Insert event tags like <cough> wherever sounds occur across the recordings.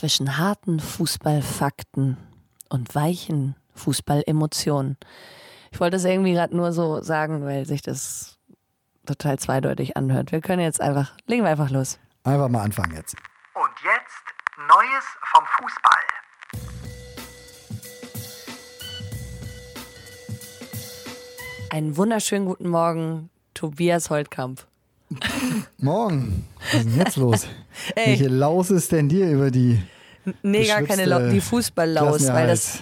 zwischen harten Fußballfakten und weichen Fußballemotionen. Ich wollte es irgendwie gerade nur so sagen, weil sich das total zweideutig anhört. Wir können jetzt einfach, legen wir einfach los. Einfach mal anfangen jetzt. Und jetzt Neues vom Fußball. Einen wunderschönen guten Morgen, Tobias Holtkamp. <laughs> Morgen. Was ist denn jetzt los? Ey. Welche Laus ist denn dir über die Nee, gar keine beschwipste Lau die Fußballlaus, weil das,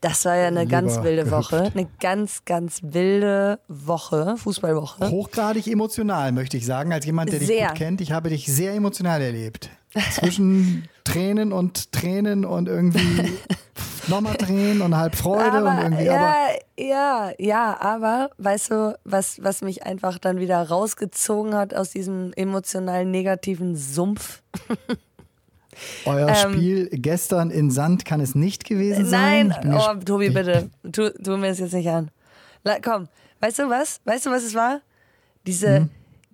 das war ja eine ganz wilde gehüpft. Woche. Eine ganz, ganz wilde Woche, Fußballwoche. Hochgradig emotional, möchte ich sagen, als jemand, der dich Sehr. gut kennt. Ich habe dich sehr emotional erlebt. Zwischen <laughs> Tränen und Tränen und irgendwie <laughs> nochmal Tränen und halb Freude und aber, irgendwie, aber ja, ja, ja, aber weißt du, was, was mich einfach dann wieder rausgezogen hat aus diesem emotionalen negativen Sumpf? <laughs> euer ähm, Spiel gestern in Sand kann es nicht gewesen Nein, sein. Bin oh, Tobi, bitte, tu, tu mir das jetzt nicht an. La, komm, weißt du was? Weißt du, was es war? Diese, Hm?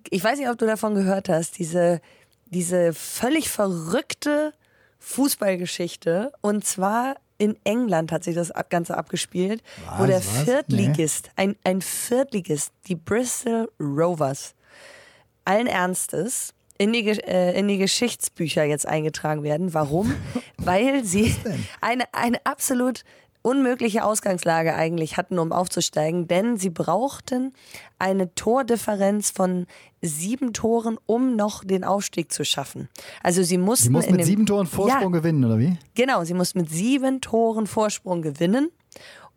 ich weiß nicht, ob du davon gehört hast, diese, diese völlig verrückte Fußballgeschichte. Und zwar in England hat sich das Ganze abgespielt, wo Was, der was? Viertligist, ein, ein Viertligist, die Bristol Rovers, allen Ernstes in die, äh, in die Geschichtsbücher jetzt eingetragen werden. Warum? <laughs> Weil sie eine, eine absolut unmögliche Ausgangslage eigentlich hatten, um aufzusteigen, denn sie brauchten eine Tordifferenz von sieben Toren, um noch den Aufstieg zu schaffen. Also sie mussten Sie muss in mit dem, sieben Toren Vorsprung Ja. gewinnen, oder wie? Genau, sie muss mit sieben Toren Vorsprung gewinnen,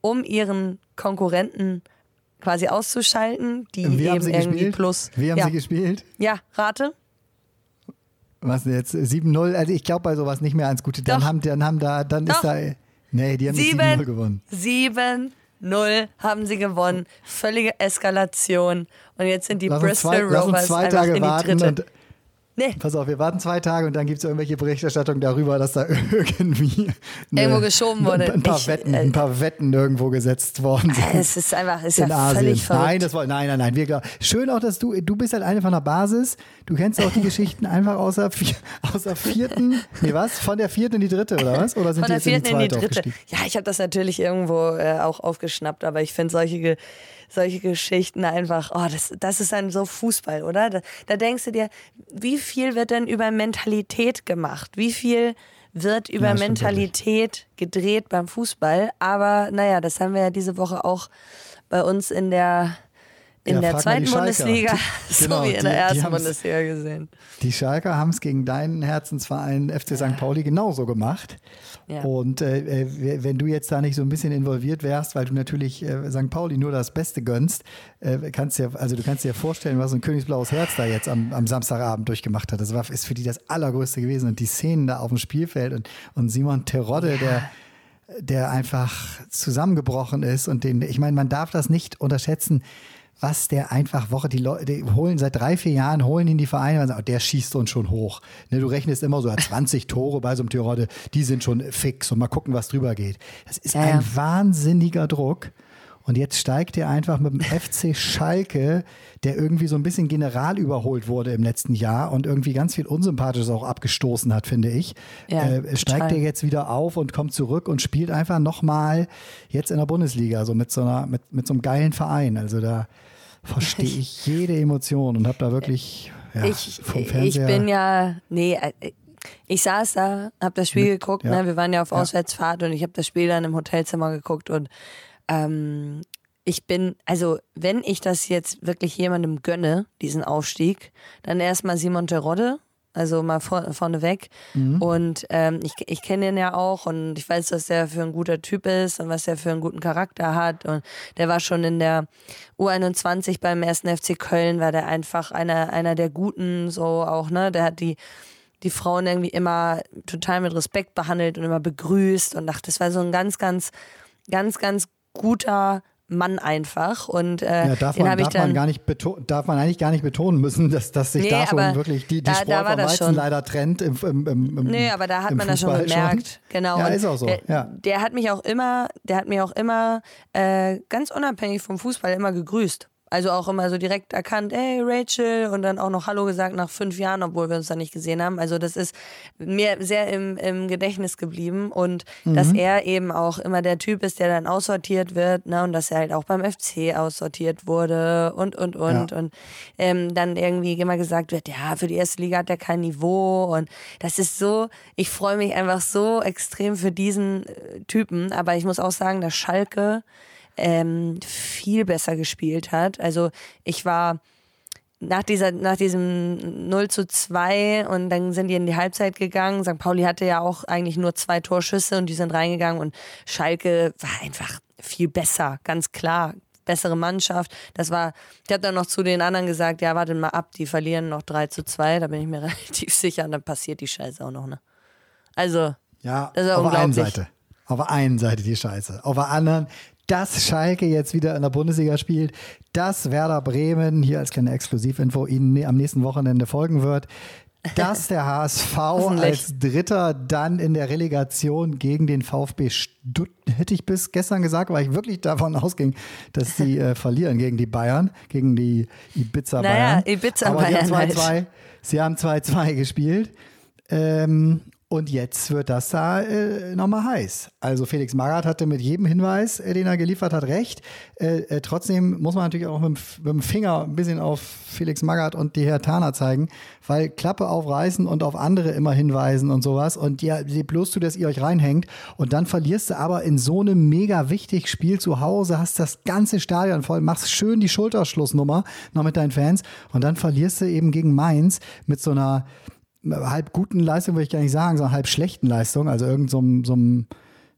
um ihren Konkurrenten quasi auszuschalten, die Wie haben eben sie irgendwie gespielt? plus. Wie haben ja. sie gespielt? ja, rate. Was denn jetzt? 7-0? Also ich glaube bei sowas nicht mehr ans Gute. Dann Doch. haben, dann haben da, dann Doch. ist da. Nee, die haben mit 7-0 Sieben, gewonnen. sieben, null haben sie gewonnen. Völlige Eskalation. Und jetzt sind die Lass Bristol zwei, lass uns Rovers zwei einfach Tage in die warten dritte. und nee, pass auf, wir warten zwei Tage und dann gibt es irgendwelche Berichterstattungen darüber, dass da <laughs> irgendwie eine, Irgendwo geschoben wurde. Ein, paar Ich, Wetten, äh, ein paar Wetten irgendwo gesetzt worden sind. es ist einfach, ist in ja Asien. völlig verrückt. Nein, das war, nein, nein, nein. Wir, glaub- schön auch, dass du, du bist halt eine von der Basis. Du kennst auch die Geschichten einfach außer, außer vierten, nee, was? Von der vierten in die dritte, oder was? Oder sind Von die der jetzt vierten in die zweite dritte. aufgestiegen? Ja, ich habe das natürlich irgendwo äh, auch aufgeschnappt, aber ich finde solche, solche Geschichten einfach, oh, das, das ist dann so Fußball, oder? Da, da denkst du dir, wie viel wird denn über Mentalität gemacht? Wie viel wird über Ja, Mentalität gedreht beim Fußball? Aber naja, das haben wir ja diese Woche auch bei uns in der in Ja, der zweiten die Schalker. Bundesliga <laughs> Die- genau, in die- der die ersten Bundesliga gesehen. Die Schalker haben es gegen deinen Herzensverein FC St. Pauli genauso gemacht. Ja. Und äh, äh, wenn du jetzt da nicht so ein bisschen involviert wärst, weil du natürlich äh, St. Pauli nur das Beste gönnst, äh, kannst dir, also du kannst dir vorstellen, was so ein königsblaues Herz da jetzt am, am Samstagabend durchgemacht hat. Das war, ist für die das Allergrößte gewesen. Und die Szenen da auf dem Spielfeld und, und Simon Terodde, der der einfach zusammengebrochen ist und den, ich meine, man darf das nicht unterschätzen, was der einfach Woche, die Leute holen seit drei, vier Jahren, holen ihn die Vereine und sagen, oh, der schießt uns schon hoch. Ne, du rechnest immer so, ja, 20 <laughs> Tore bei so einem Tirode, die sind schon fix und mal gucken, was drüber geht. Das ist Ja, ein ja. wahnsinniger Druck. Und jetzt steigt er einfach mit dem FC Schalke, der irgendwie so ein bisschen general überholt wurde im letzten Jahr und irgendwie ganz viel Unsympathisches auch abgestoßen hat, finde ich. Ja, äh, steigt er jetzt wieder auf und kommt zurück und spielt einfach nochmal jetzt in der Bundesliga, so mit so einer, mit, mit so einem geilen Verein. Also da verstehe ich jede Emotion und habe da wirklich ja, ich, vom ich Fernseher. bin ja, nee, äh, ich saß da, hab das Spiel geguckt, ja. ne? wir waren ja auf. Auswärtsfahrt und ich habe das Spiel dann im Hotelzimmer geguckt und ähm, ich bin, also wenn ich das jetzt wirklich jemandem gönne, diesen Aufstieg, dann erstmal Simon Terodde, also mal vor, vorneweg. Mhm. Und ähm, ich, ich kenne ihn ja auch und ich weiß, dass der für ein guter Typ ist und was er für einen guten Charakter hat. Und der war schon in der U21 beim ersten FC Köln, war der einfach einer, einer der Guten, so auch, ne? Der hat die, die Frauen irgendwie immer total mit Respekt behandelt und immer begrüßt und dachte, das war so ein ganz, ganz, ganz, ganz guter Mann einfach. Und äh, ja, darf man, habe ich darf, man dann. gar nicht darf man eigentlich gar nicht betonen müssen, dass, dass sich Nee, da schon wirklich die, die da- Spreu da war vom Weizen schon. leider trennt. Im, im, im, im, Nee, aber da hat man das schon gemerkt. Genau. Ja, Und ist auch so. Der, ja. der hat mich auch immer, der hat mir auch immer äh, ganz unabhängig vom Fußball immer gegrüßt. Also auch immer so direkt erkannt, hey Rachel und dann auch noch Hallo gesagt nach fünf Jahren, obwohl wir uns da nicht gesehen haben. Also das ist mir sehr im, im Gedächtnis geblieben und mhm. dass er eben auch immer der Typ ist, der dann aussortiert wird ne? und dass er halt auch beim FC aussortiert wurde und und und ja. und ähm, dann irgendwie immer gesagt wird, ja für die erste Liga hat er kein Niveau und das ist so, ich freue mich einfach so extrem für diesen äh, Typen, aber ich muss auch sagen, dass Schalke ähm, viel besser gespielt hat. Also ich war nach, dieser, nach diesem 0 zu 2 und dann sind die in die Halbzeit gegangen. St. Pauli hatte ja auch eigentlich nur zwei Torschüsse und die sind reingegangen und Schalke war einfach viel besser, ganz klar. Bessere Mannschaft. Das war, ich habe dann noch zu den anderen gesagt, ja, wartet mal ab, die verlieren noch 3 zu 2, da bin ich mir <laughs> relativ sicher und dann passiert die Scheiße auch noch, ne? Also, ja, das ist auf der einen Seite. Auf der einen Seite die Scheiße. Auf der anderen dass Schalke jetzt wieder in der Bundesliga spielt, dass Werder Bremen, hier als kleine Exklusivinfo, Ihnen am nächsten Wochenende folgen wird, dass der HSV <laughs> als Dritter dann in der Relegation gegen den VfB Stuttgart, hätte ich bis gestern gesagt, weil ich wirklich davon ausging, dass sie äh, verlieren gegen die Bayern, gegen die Ibiza Bayern. Naja, Ibiza Bayern. Halt. Sie haben 2-2 gespielt. Ähm, und jetzt wird das da äh, nochmal heiß. Also Felix Magath hatte mit jedem Hinweis, äh, den er geliefert hat, recht. Äh, äh trotzdem muss man natürlich auch mit, mit, dem Finger ein bisschen auf Felix Magath und die Herr Tana zeigen, weil Klappe aufreißen und auf andere immer hinweisen und sowas. Und ja, bloß du, dass ihr euch reinhängt. Und dann verlierst du aber in so einem mega wichtig Spiel zu Hause, hast das ganze Stadion voll, machst schön die Schulterschlussnummer noch mit deinen Fans. Und dann verlierst du eben gegen Mainz mit so einer halb guten Leistung, würde ich gar nicht sagen, sondern halb schlechten Leistung, also irgend so, so einem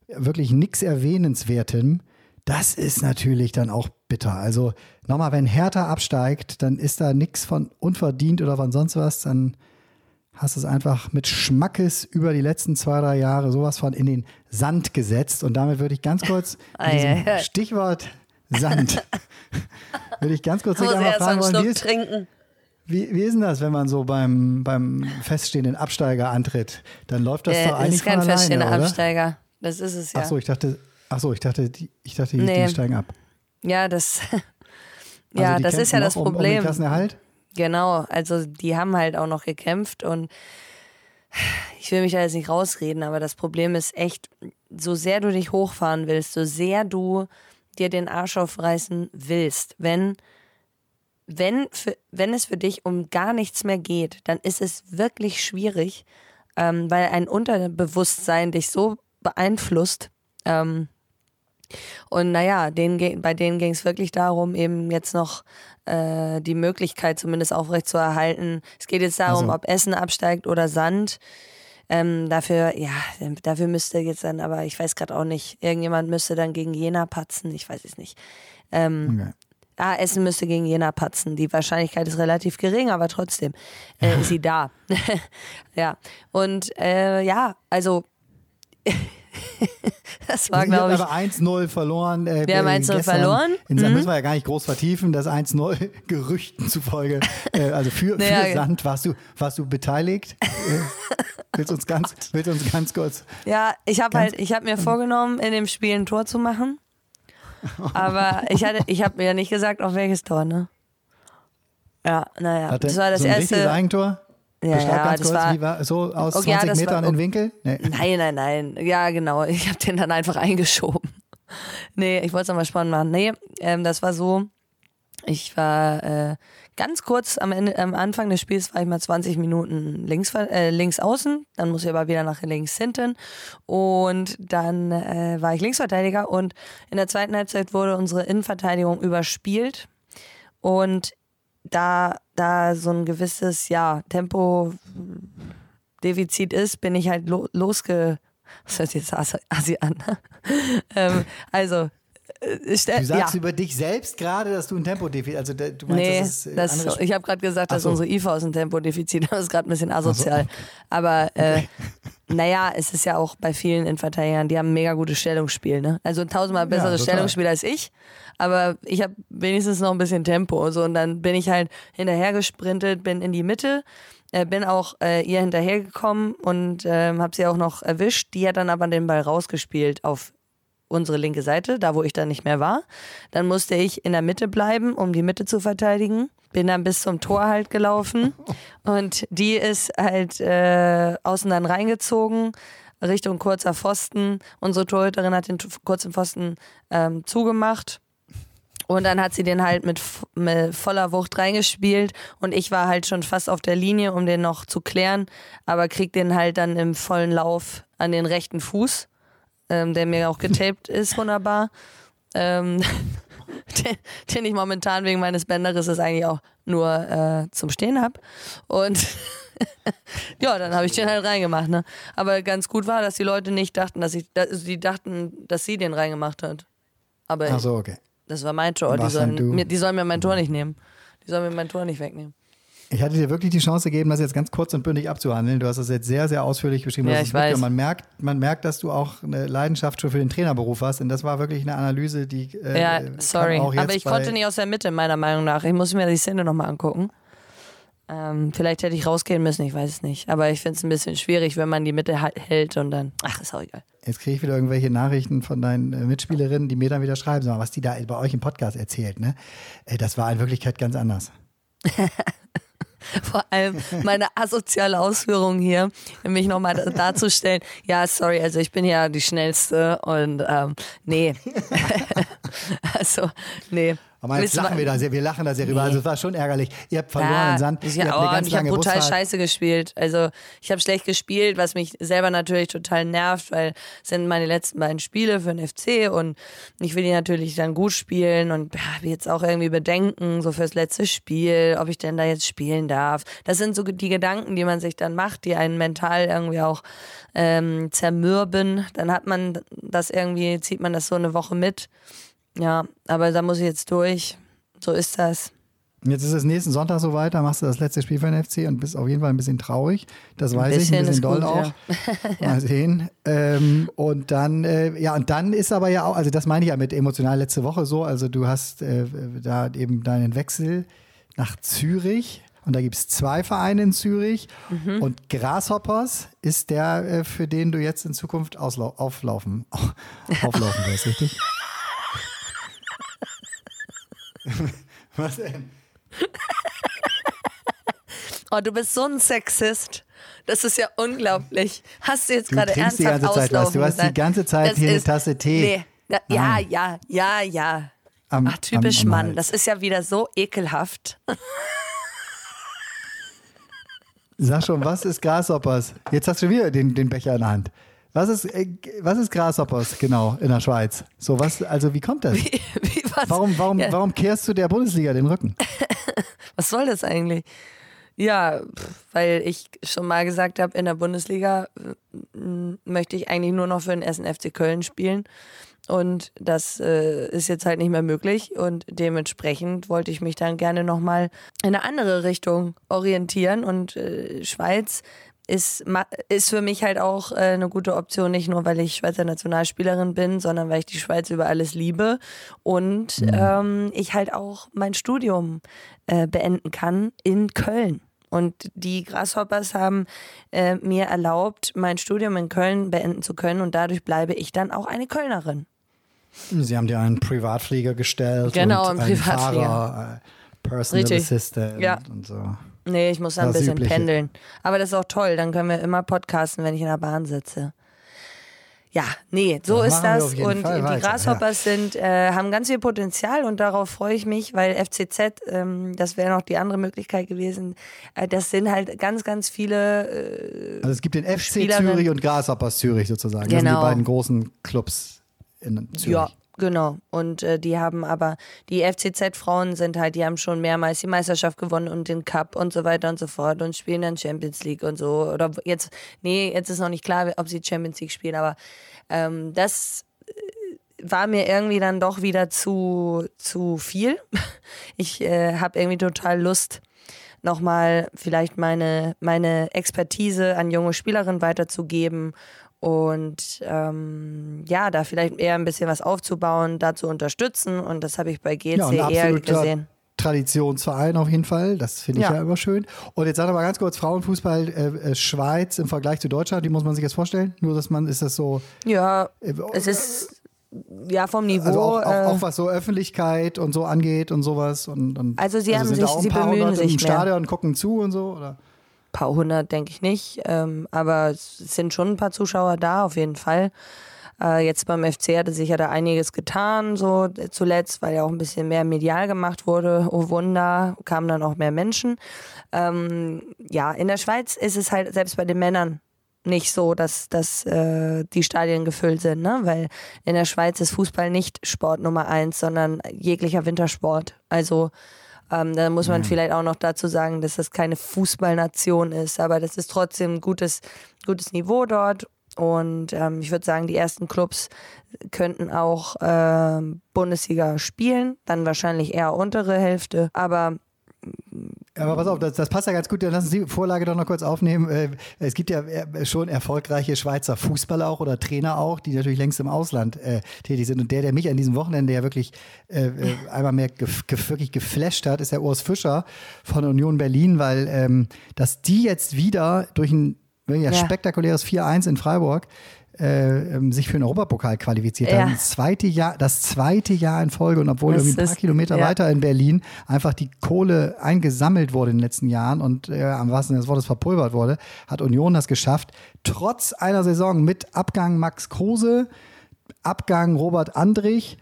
wirklich nichts Erwähnenswertem, das ist natürlich dann auch bitter. Also nochmal, wenn Hertha absteigt, dann ist da nichts von unverdient oder von sonst was, dann hast du es einfach mit Schmackes über die letzten zwei, drei Jahre sowas von in den Sand gesetzt. Und damit würde ich ganz kurz <laughs> Stichwort Sand, <laughs> <laughs> würde ich ganz kurz einmal fragen wollen, wie ist, trinken. Wie, wie ist denn das, wenn man so beim, beim feststehenden Absteiger antritt? Dann läuft das äh, doch eigentlich von alleine, Das ist kein feststehender Absteiger. Das ist es ja. Ach so, ich dachte, ach so, ich dachte, die, ich dachte, die, nee. die steigen ab. Ja, das, <laughs> ja, also das ist ja das Problem. Um, um den Klassenerhalt? Genau, also die haben halt auch noch gekämpft und ich will mich da jetzt nicht rausreden, aber das Problem ist echt, so sehr du dich hochfahren willst, so sehr du dir den Arsch aufreißen willst, wenn wenn, für, wenn es für dich um gar nichts mehr geht, dann ist es wirklich schwierig, ähm, weil ein Unterbewusstsein dich so beeinflusst. Ähm, und naja, denen, bei denen ging es wirklich darum, eben jetzt noch äh, die Möglichkeit zumindest aufrechtzuerhalten. Es geht jetzt darum, also. ob Essen absteigt oder Sand. Ähm, dafür, ja, dafür müsste jetzt dann, aber ich weiß gerade auch nicht, irgendjemand müsste dann gegen Jena patzen, ich weiß es nicht. Ähm, okay ah, Essen müsste gegen Jena patzen. Die Wahrscheinlichkeit ist relativ gering, aber trotzdem äh, <laughs> ist sie da. <laughs> ja, und äh, ja, also <laughs> das war, glaube ich. aber 1-0 verloren. Äh, wir haben 1-0 verloren. In, mhm. müssen wir ja gar nicht groß vertiefen. Das 1-0 Gerüchten zufolge. Äh, also für, naja, für Sand warst du, warst du beteiligt. äh, willst, uns ganz, willst uns ganz kurz. Ja, ich habe halt, ich habe mir vorgenommen, in dem Spiel ein Tor zu machen. Aber ich hatte, ich habe mir ja nicht gesagt, auf welches Tor, ne? Ja, naja. das war das so ein erste. Eigentor? Ja, ja das war, war, so aus okay, 20 ja, Metern war, in Winkel? Nee. Nein, nein, nein. Ja, genau. Ich habe den dann einfach eingeschoben. Nee, ich wollte es nochmal spannend machen. Nee, ähm, das war so. Ich war äh, ganz kurz am, Ende, am Anfang des Spiels war ich mal 20 Minuten links, äh, links außen, dann muss ich aber wieder nach links hinten. Und dann äh, war ich Linksverteidiger. Und in der zweiten Halbzeit wurde unsere Innenverteidigung überspielt. Und da, da so ein gewisses ja, Tempodefizit ist, bin ich halt lo losge... Was hört jetzt Asi an? <laughs> Ähm, also du sagst ja. über dich selbst gerade, dass du ein Tempodefizit, also du meinst, nee, das ist das, ich habe gerade gesagt, dass so. unsere aus ein Tempodefizit, <laughs> das ist gerade ein bisschen asozial. So. Aber <laughs> äh, okay. naja, es ist ja auch bei vielen Innenverteidigern, die haben ein mega gutes Stellungsspiel, ne? Also tausendmal besseres ja, Stellungsspiel als ich, aber ich habe wenigstens noch ein bisschen Tempo so und dann bin ich halt hinterher gesprintet, bin in die Mitte, äh, bin auch äh, ihr hinterhergekommen und äh, habe sie auch noch erwischt. Die hat dann aber den Ball rausgespielt auf unsere linke Seite, da wo ich dann nicht mehr war. Dann musste ich in der Mitte bleiben, um die Mitte zu verteidigen. Bin dann bis zum Tor halt gelaufen <laughs> und die ist halt äh, außen dann reingezogen. Richtung kurzer Pfosten. Unsere Torhüterin hat den kurzen Pfosten ähm, zugemacht. Und dann hat sie den halt mit, mit, voller Wucht reingespielt und ich war halt schon fast auf der Linie, um den noch zu klären, aber krieg den halt dann im vollen Lauf an den rechten Fuß, ähm, der mir auch getaped ist, wunderbar. Ähm, <laughs> den, den, ich momentan wegen meines Bänderrisses eigentlich auch nur äh, zum Stehen habe. Und <laughs> ja, dann habe ich den halt reingemacht. Ne? Aber ganz gut war, dass die Leute nicht dachten, dass ich, dass sie dachten, dass sie den reingemacht hat. Aber Ach so, okay. Das war mein Tor. Die sollen, mir, die sollen mir mein Tor nicht nehmen. Die sollen mir mein Tor nicht wegnehmen. Ich hatte dir wirklich die Chance gegeben, das jetzt ganz kurz und bündig abzuhandeln. Du hast das jetzt sehr, sehr ausführlich beschrieben. Ja, ich weiß. Man merkt, man merkt, dass du auch eine Leidenschaft schon für den Trainerberuf hast. Und das war wirklich eine Analyse, die. Äh, ja, sorry. Aber ich konnte nicht aus der Mitte, meiner Meinung nach. Ich muss mir die Szene nochmal angucken. Ähm, vielleicht hätte ich rausgehen müssen, ich weiß es nicht. Aber ich finde es ein bisschen schwierig, wenn man die Mitte hält und dann. Ach, ist auch egal. Jetzt kriege ich wieder irgendwelche Nachrichten von deinen äh, Mitspielerinnen, die mir dann wieder schreiben, was die da bei euch im Podcast erzählt. Ne? Äh, das war in Wirklichkeit ganz anders. <laughs> <laughs> Vor allem meine asoziale Ausführung hier, mich nochmal darzustellen. Ja, sorry, also ich bin ja die Schnellste und ähm, nee. <laughs> also, nee. Aber jetzt lachen wir da sehr, wir lachen da sehr rüber. Also es war schon ärgerlich. Ihr habt verloren ja, Sand. Ich, ja, oh, ich habe brutal Busfahrt. scheiße gespielt. Also ich habe schlecht gespielt, was mich selber natürlich total nervt, weil es sind meine letzten beiden Spiele für den FC und ich will die natürlich dann gut spielen und habe jetzt auch irgendwie Bedenken, so fürs letzte Spiel, ob ich denn da jetzt spielen darf. Das sind so die Gedanken, die man sich dann macht, die einen mental irgendwie auch ähm, zermürben. Dann hat man das irgendwie, zieht man das so eine Woche mit. Ja, aber da muss ich jetzt durch. So ist das. Jetzt ist es nächsten Sonntag so weiter, machst du das letzte Spiel für den FC und bist auf jeden Fall ein bisschen traurig. Das weiß ich, ein bisschen doll gut, auch. Ja. <laughs> Mal sehen. Ähm, und dann, äh, ja, und dann ist aber ja auch, also das meine ich ja mit emotional letzte Woche so, also du hast äh, da eben deinen Wechsel nach Zürich. Und da gibt es zwei Vereine in Zürich. Mhm. Und Grasshoppers ist der, äh, für den du jetzt in Zukunft auflaufen, <laughs> auflaufen wirst, richtig? <laughs> Was denn? Oh, du bist so ein Sexist. Das ist ja unglaublich. Hast du jetzt gerade ernsthaft die ganze Zeit was. Du hast die ganze Zeit das hier ist, eine Tasse Tee. Nee. Da, ja, ja, ja, ja. Am, Ach, typisch am, am Mann. Das ist ja wieder so ekelhaft. Sag schon, was ist Grasshoppers? Jetzt hast du wieder den, den Becher in der Hand. Was ist, äh, was ist Grasshoppers genau in der Schweiz? So was, also wie kommt das? Wie, wie warum, warum, ja. warum kehrst du der Bundesliga den Rücken? <laughs> was soll das eigentlich? Ja, weil ich schon mal gesagt habe, in der Bundesliga möchte ich eigentlich nur noch für den Essen FC Köln spielen. Und das äh, ist jetzt halt nicht mehr möglich. Und dementsprechend wollte ich mich dann gerne nochmal in eine andere Richtung orientieren. Und äh, Schweiz ist, ist für mich halt auch äh, eine gute Option, nicht nur weil ich Schweizer Nationalspielerin bin, sondern weil ich die Schweiz über alles liebe und mhm. ähm, ich halt auch mein Studium äh, beenden kann in Köln. Und die Grasshoppers haben äh, mir erlaubt, mein Studium in Köln beenden zu können und dadurch bleibe ich dann auch eine Kölnerin. Sie haben dir einen Privatflieger gestellt. Genau, und einen Privatflieger. Fahrer, äh, Personal Richtig. Assistant ja. und so. Nee, ich muss da ein bisschen Übliche. pendeln. Aber das ist auch toll, dann können wir immer podcasten, wenn ich in der Bahn sitze. Ja, nee, so das ist das. Und Fall die Grasshoppers ja. sind, äh, haben ganz viel Potenzial und darauf freue ich mich, weil FCZ, ähm, das wäre noch die andere Möglichkeit gewesen, äh, das sind halt ganz, ganz viele. Äh, also es gibt den FC Zürich und Grasshoppers Zürich sozusagen. Genau. Das sind die genau. beiden großen Clubs in Zürich. Ja, Genau. Und äh, die haben aber, die FCZ-Frauen sind halt, die haben schon mehrmals die Meisterschaft gewonnen und den Cup und so weiter und so fort und spielen dann Champions League und so. Oder jetzt, nee, jetzt ist noch nicht klar, ob sie Champions League spielen, aber ähm, das äh, war mir irgendwie dann doch wieder zu, zu viel. <laughs> Ich äh, habe irgendwie total Lust, nochmal vielleicht meine, meine Expertise an junge Spielerinnen weiterzugeben und ähm, ja, da vielleicht eher ein bisschen was aufzubauen, da zu unterstützen und das habe ich bei GC ja, eher gesehen. Traditionsverein auf jeden Fall, das finde ich ja. ja. immer schön. Und jetzt sag doch mal ganz kurz, Frauenfußball äh, äh, Schweiz im Vergleich zu Deutschland, wie muss man sich das vorstellen? Nur, dass man, ist das so... Ja, äh, es ist ja, vom Niveau. Also auch, äh, auch, auch was so Öffentlichkeit und so angeht und sowas. Und, und Also sie haben sind sich- auch sie paar bemühen sich im mehr. Stadion und gucken zu und so? Oder? Paar hundert, denke ich nicht. Ähm, aber es sind schon ein paar Zuschauer da, auf jeden Fall. Äh, jetzt beim FC hatte sich ja da einiges getan, so äh, zuletzt, weil ja auch ein bisschen mehr medial gemacht wurde. Oh Wunder, kamen dann auch mehr Menschen. Ähm, ja, in der Schweiz ist es halt selbst bei den Männern nicht so, dass, dass äh, die Stadien gefüllt sind, ne? Weil in der Schweiz ist Fußball nicht Sport Nummer eins, sondern jeglicher Wintersport. Also ähm, da muss man vielleicht auch noch dazu sagen, dass das keine Fußballnation ist, aber das ist trotzdem ein gutes, gutes Niveau dort. Und ähm, ich würde sagen, die ersten Clubs könnten auch ähm, Bundesliga spielen, dann wahrscheinlich eher untere Hälfte. Aber Aber pass auf, das, das passt ja ganz gut. Dann lassen Sie die Vorlage doch noch kurz aufnehmen. Äh, Es gibt ja äh, schon erfolgreiche Schweizer Fußballer auch oder Trainer auch, die natürlich längst im Ausland äh, tätig sind. Und der, der mich an diesem Wochenende ja wirklich äh, äh, einmal mehr gef gef wirklich geflasht hat, ist der Urs Fischer von Union Berlin, weil ähm, dass die jetzt wieder durch ein wirklich Ja. spektakuläres 4-1 in Freiburg äh, ähm, sich für den Europapokal qualifiziert Ja. haben. Das zweite Jahr, das zweite Jahr in Folge und obwohl Das irgendwie ein paar ist- Kilometer ja. weiter in Berlin einfach die Kohle eingesammelt wurde in den letzten Jahren und äh, am wahrsten des Wortes verpulvert wurde, hat Union das geschafft, trotz einer Saison mit Abgang Max Kruse, Abgang Robert Andrich,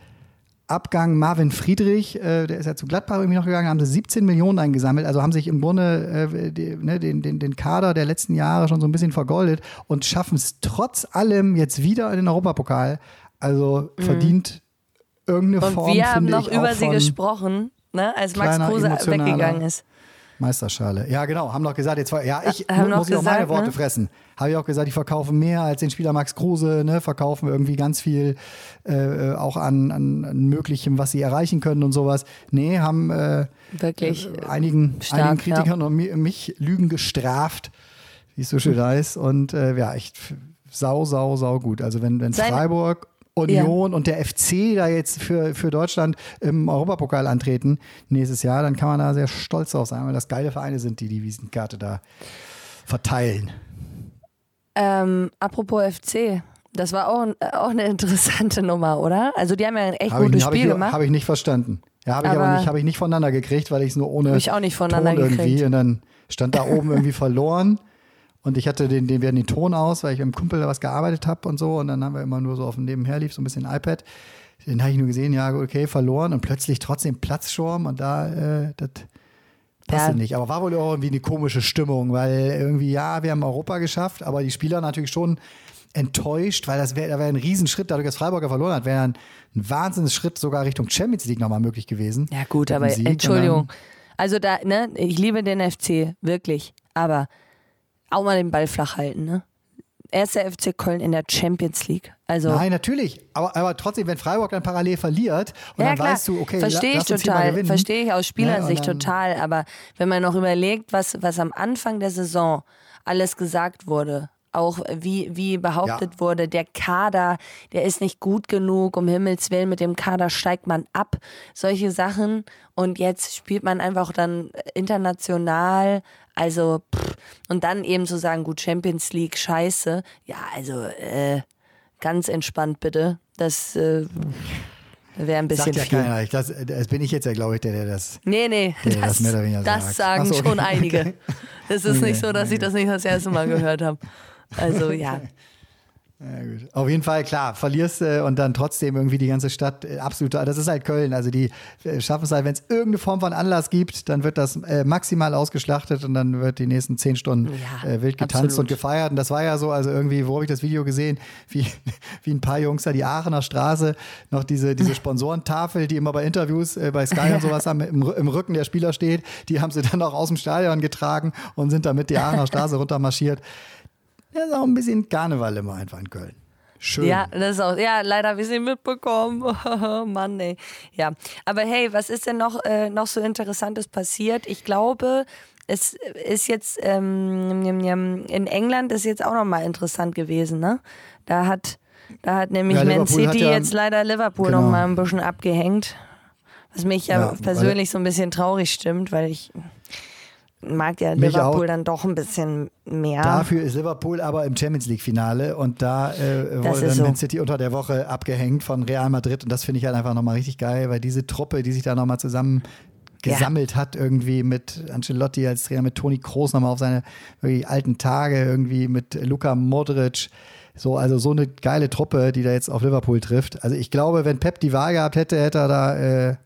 Abgang Marvin Friedrich, äh, der ist ja zu Gladbach irgendwie noch gegangen, haben sie 17 Millionen eingesammelt, also haben sich im Grunde äh, die, ne, den, den, den Kader der letzten Jahre schon so ein bisschen vergoldet und schaffen es trotz allem jetzt wieder in den Europapokal. Also verdient irgendeine Mhm. und Form, wir haben noch über sie gesprochen, ne, als Max Kruse weggegangen ist. Meisterschale. Ja, genau, haben noch gesagt, jetzt war, ja, ich mu- noch muss ich auch meine gesagt, Worte ne? fressen. Habe ich auch gesagt, die verkaufen mehr als den Spieler Max Kruse, ne, verkaufen irgendwie ganz viel äh, auch an, an, Möglichem, was sie erreichen können und sowas. Nee, haben äh, Wirklich. äh, einigen, stark, einigen Kritikern und mi- mich Lügen gestraft, wie es so schön <laughs> heißt. Und äh, ja, echt sau, sau, sau gut. Also wenn, wenn Sein- Freiburg, Union und der FC da jetzt für, für Deutschland im Europapokal antreten nächstes Jahr, dann kann man da sehr stolz drauf sein, weil das geile Vereine sind, die die Wiesenkarte da verteilen. Ähm, apropos FC, das war auch, auch eine interessante Nummer, oder? Also die haben ja ein echt Habe ich, gutes hab ich, Spiel gemacht. hab ich nicht verstanden. Ja, habe ich aber, Aber- nicht, hab ich nicht voneinander gekriegt, weil ich es nur ohne Hab ich auch nicht voneinander Ton irgendwie gekriegt. und dann stand da oben irgendwie verloren und ich hatte den, den, wir hatten den Ton aus, weil ich mit dem Kumpel da was gearbeitet habe und so und dann haben wir immer nur so auf dem Nebenher lief, so ein bisschen iPad. Den habe ich nur gesehen, ja, okay, verloren und plötzlich trotzdem Platzschorm und da, äh, das passte Ja. nicht. Aber war wohl auch irgendwie eine komische Stimmung, weil irgendwie, ja, wir haben Europa geschafft, aber die Spieler natürlich schon enttäuscht, weil das wäre da wäre ein Riesenschritt, dadurch, dass Freiburger verloren hat, wäre ein, ein Wahnsinnsschritt sogar Richtung Champions League nochmal möglich gewesen. Ja gut, aber Sieg. Entschuldigung. Also da, ne, ich liebe den FC, wirklich. Aber auch mal den Ball flach halten, ne? Erster FC Köln in der Champions League. Also Nein, natürlich. Aber, aber trotzdem, wenn Freiburg dann parallel verliert und ja, dann klar. weißt du, okay, verstehe la- ich total, verstehe ich aus Spielersicht Ne, und dann- total. Aber wenn man noch überlegt, was, was am Anfang der Saison alles gesagt wurde, auch wie, wie behauptet Ja. wurde, der Kader, der ist nicht gut genug, um Himmels Willen, mit dem Kader steigt man ab. Solche Sachen. Und jetzt spielt man einfach dann international. Also, pff, und dann eben zu sagen, gut, Champions League, scheiße. Ja, also, äh, ganz entspannt bitte. Das äh, wäre ein bisschen Sagt ja viel. keiner. Ich, das, das bin ich jetzt ja, glaube ich, der, der das. Nee, nee, Der das das, das sagt. sagen so, okay. schon einige. <laughs> Okay. Es ist Okay, nicht so, dass ich das nicht das erste Mal gehört habe. Also ja. <laughs> Ja, gut. Auf jeden Fall, klar, verlierst äh, und dann trotzdem irgendwie die ganze Stadt äh, absolut, das ist halt Köln. Also die äh, schaffen es halt, wenn es irgendeine Form von Anlass gibt, dann wird das äh, maximal ausgeschlachtet und dann wird die nächsten zehn Stunden Ja, äh, wild getanzt absolut. und gefeiert. Und das war ja so, also irgendwie, wo habe ich das Video gesehen, wie, <laughs> wie ein paar Jungs da die Aachener Straße noch diese, diese <laughs> Sponsorentafel, die immer bei Interviews äh, bei Sky und sowas haben, im, im Rücken der Spieler steht, die haben sie dann auch aus dem Stadion getragen und sind damit die Aachener Straße runtermarschiert. Das ist auch ein bisschen Karneval immer einfach in Köln. Schön. Ja, das ist auch, ja, leider habe ich sie mitbekommen. <laughs> Mann, ey. Ja, aber hey, was ist denn noch, äh, noch so Interessantes passiert? Ich glaube, es ist jetzt, ähm, in England ist jetzt auch nochmal interessant gewesen, ne? Da hat, da hat nämlich Ja, Man Liverpool City ja- jetzt leider Liverpool Genau. noch mal ein bisschen abgehängt. Was mich ja, Ja, persönlich so ein bisschen traurig stimmt, weil ich mag ja Mich Liverpool auch. dann doch ein bisschen mehr. Dafür ist Liverpool aber im Champions League-Finale und da äh, wurde dann so. Man City unter der Woche abgehängt von Real Madrid und das finde ich halt einfach nochmal richtig geil, weil diese Truppe, die sich da nochmal zusammen gesammelt hat, irgendwie mit Ancelotti als Trainer, mit Toni Kroos nochmal auf seine alten Tage, irgendwie mit Luka Modric. So, also so eine geile Truppe, die da jetzt auf Liverpool trifft. Also ich glaube, wenn Pep die Wahl gehabt hätte, hätte er da äh,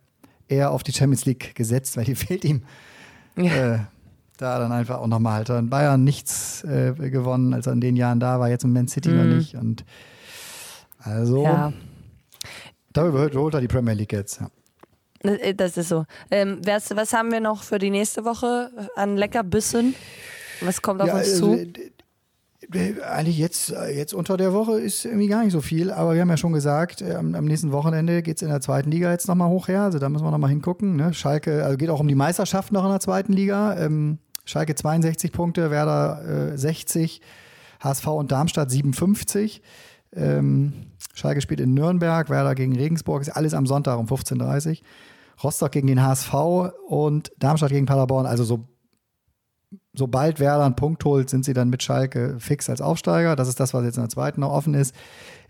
eher auf die Champions League gesetzt, weil die <laughs> fehlt ihm äh, da dann einfach auch nochmal halt in Bayern nichts äh, gewonnen, als er in den Jahren da war, jetzt in Man City noch nicht. Und also ja, darüber holt, er die Premier League jetzt. Ja. das- äh, das ist so. Ähm, was, was haben wir noch für die nächste Woche an Leckerbissen? Was kommt auf Ja, uns also, zu? äh, äh, Eigentlich jetzt, äh, jetzt unter der Woche ist irgendwie gar nicht so viel, aber wir haben ja schon gesagt, äh, am, am nächsten Wochenende geht es in der zweiten Liga jetzt nochmal hoch her. Also da müssen wir nochmal hingucken. Ne? Schalke, also geht auch um die Meisterschaft noch in der zweiten Liga. Ähm, Schalke 62 Punkte, Werder äh, 60, HSV und Darmstadt 57. Ähm, Schalke spielt in Nürnberg, Werder gegen Regensburg, ist alles am Sonntag um 15.30 Uhr. Rostock gegen den HSV und Darmstadt gegen Paderborn. Also so sobald Werder einen Punkt holt, sind sie dann mit Schalke fix als Aufsteiger. Das ist das, was jetzt in der zweiten noch offen ist.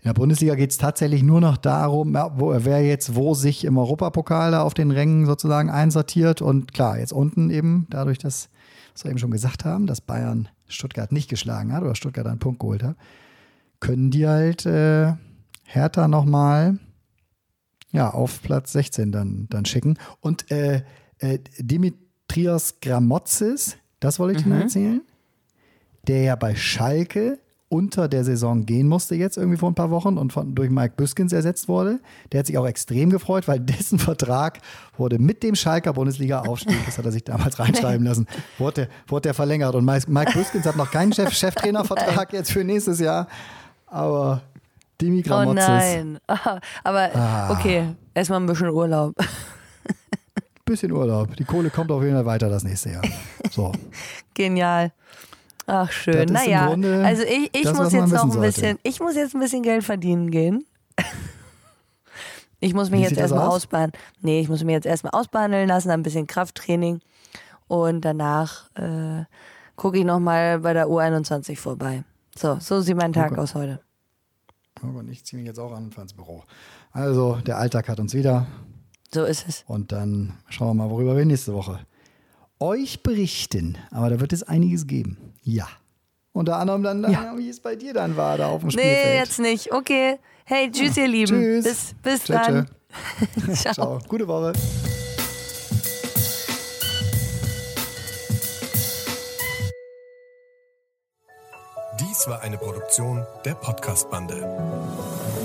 In der Bundesliga geht es tatsächlich nur noch darum, wo, wer jetzt wo sich im Europapokal da auf den Rängen sozusagen einsortiert. Und klar, jetzt unten eben, dadurch, dass, was wir eben schon gesagt haben, dass Bayern Stuttgart nicht geschlagen hat oder Stuttgart einen Punkt geholt hat, können die halt äh, Hertha nochmal ja, auf Platz 16 dann, dann schicken. Und äh, äh, Dimitrios Gramotzis, das wollte ich dir noch erzählen, der ja bei Schalke unter der Saison gehen musste jetzt irgendwie vor ein paar Wochen und von, durch Mike Büskens ersetzt wurde. Der hat sich auch extrem gefreut, weil <laughs> dessen Vertrag wurde mit dem Schalker Bundesliga-Aufstieg, das hat er sich damals reinschreiben lassen, wurde, der- wurde der verlängert. Und Mike Mike Büskens hat noch keinen Chef, <laughs> Cheftrainervertrag jetzt für nächstes Jahr, aber Dimi Oh Gramotzis, nein. <laughs> Ah, Aber okay, erstmal ein bisschen Urlaub. bisschen Urlaub. Die Kohle kommt auf jeden Fall weiter das nächste Jahr. So. Genial. Ach schön. Naja, also ich, ich das, muss jetzt noch ein sollte. bisschen, ich muss jetzt ein bisschen Geld verdienen gehen. Ich muss mich Wie jetzt erstmal aus? ausbehandeln. Nee, ich muss mich jetzt erstmal ausbehandeln lassen, ein bisschen Krafttraining. Und danach äh, gucke ich nochmal bei der U21 vorbei. So, so sieht mein Tag Okay. aus heute. Oh, Und ich ziehe mich jetzt auch an und fahre ins Büro. Also, der Alltag hat uns wieder. So ist es. Und dann schauen wir mal, worüber wir nächste Woche euch berichten. Aber da wird es einiges geben. Ja. Unter anderem dann, Ja. wie es bei dir dann war, da auf dem Spielfeld. Nee, jetzt nicht. Okay. Hey, tschüss, ihr Lieben. Tschüss. Bis, bis Tschö, dann. tschö. <laughs> <laughs> Ciao. Ciao. Gute Woche. Dies war eine Produktion der Podcast-Bande.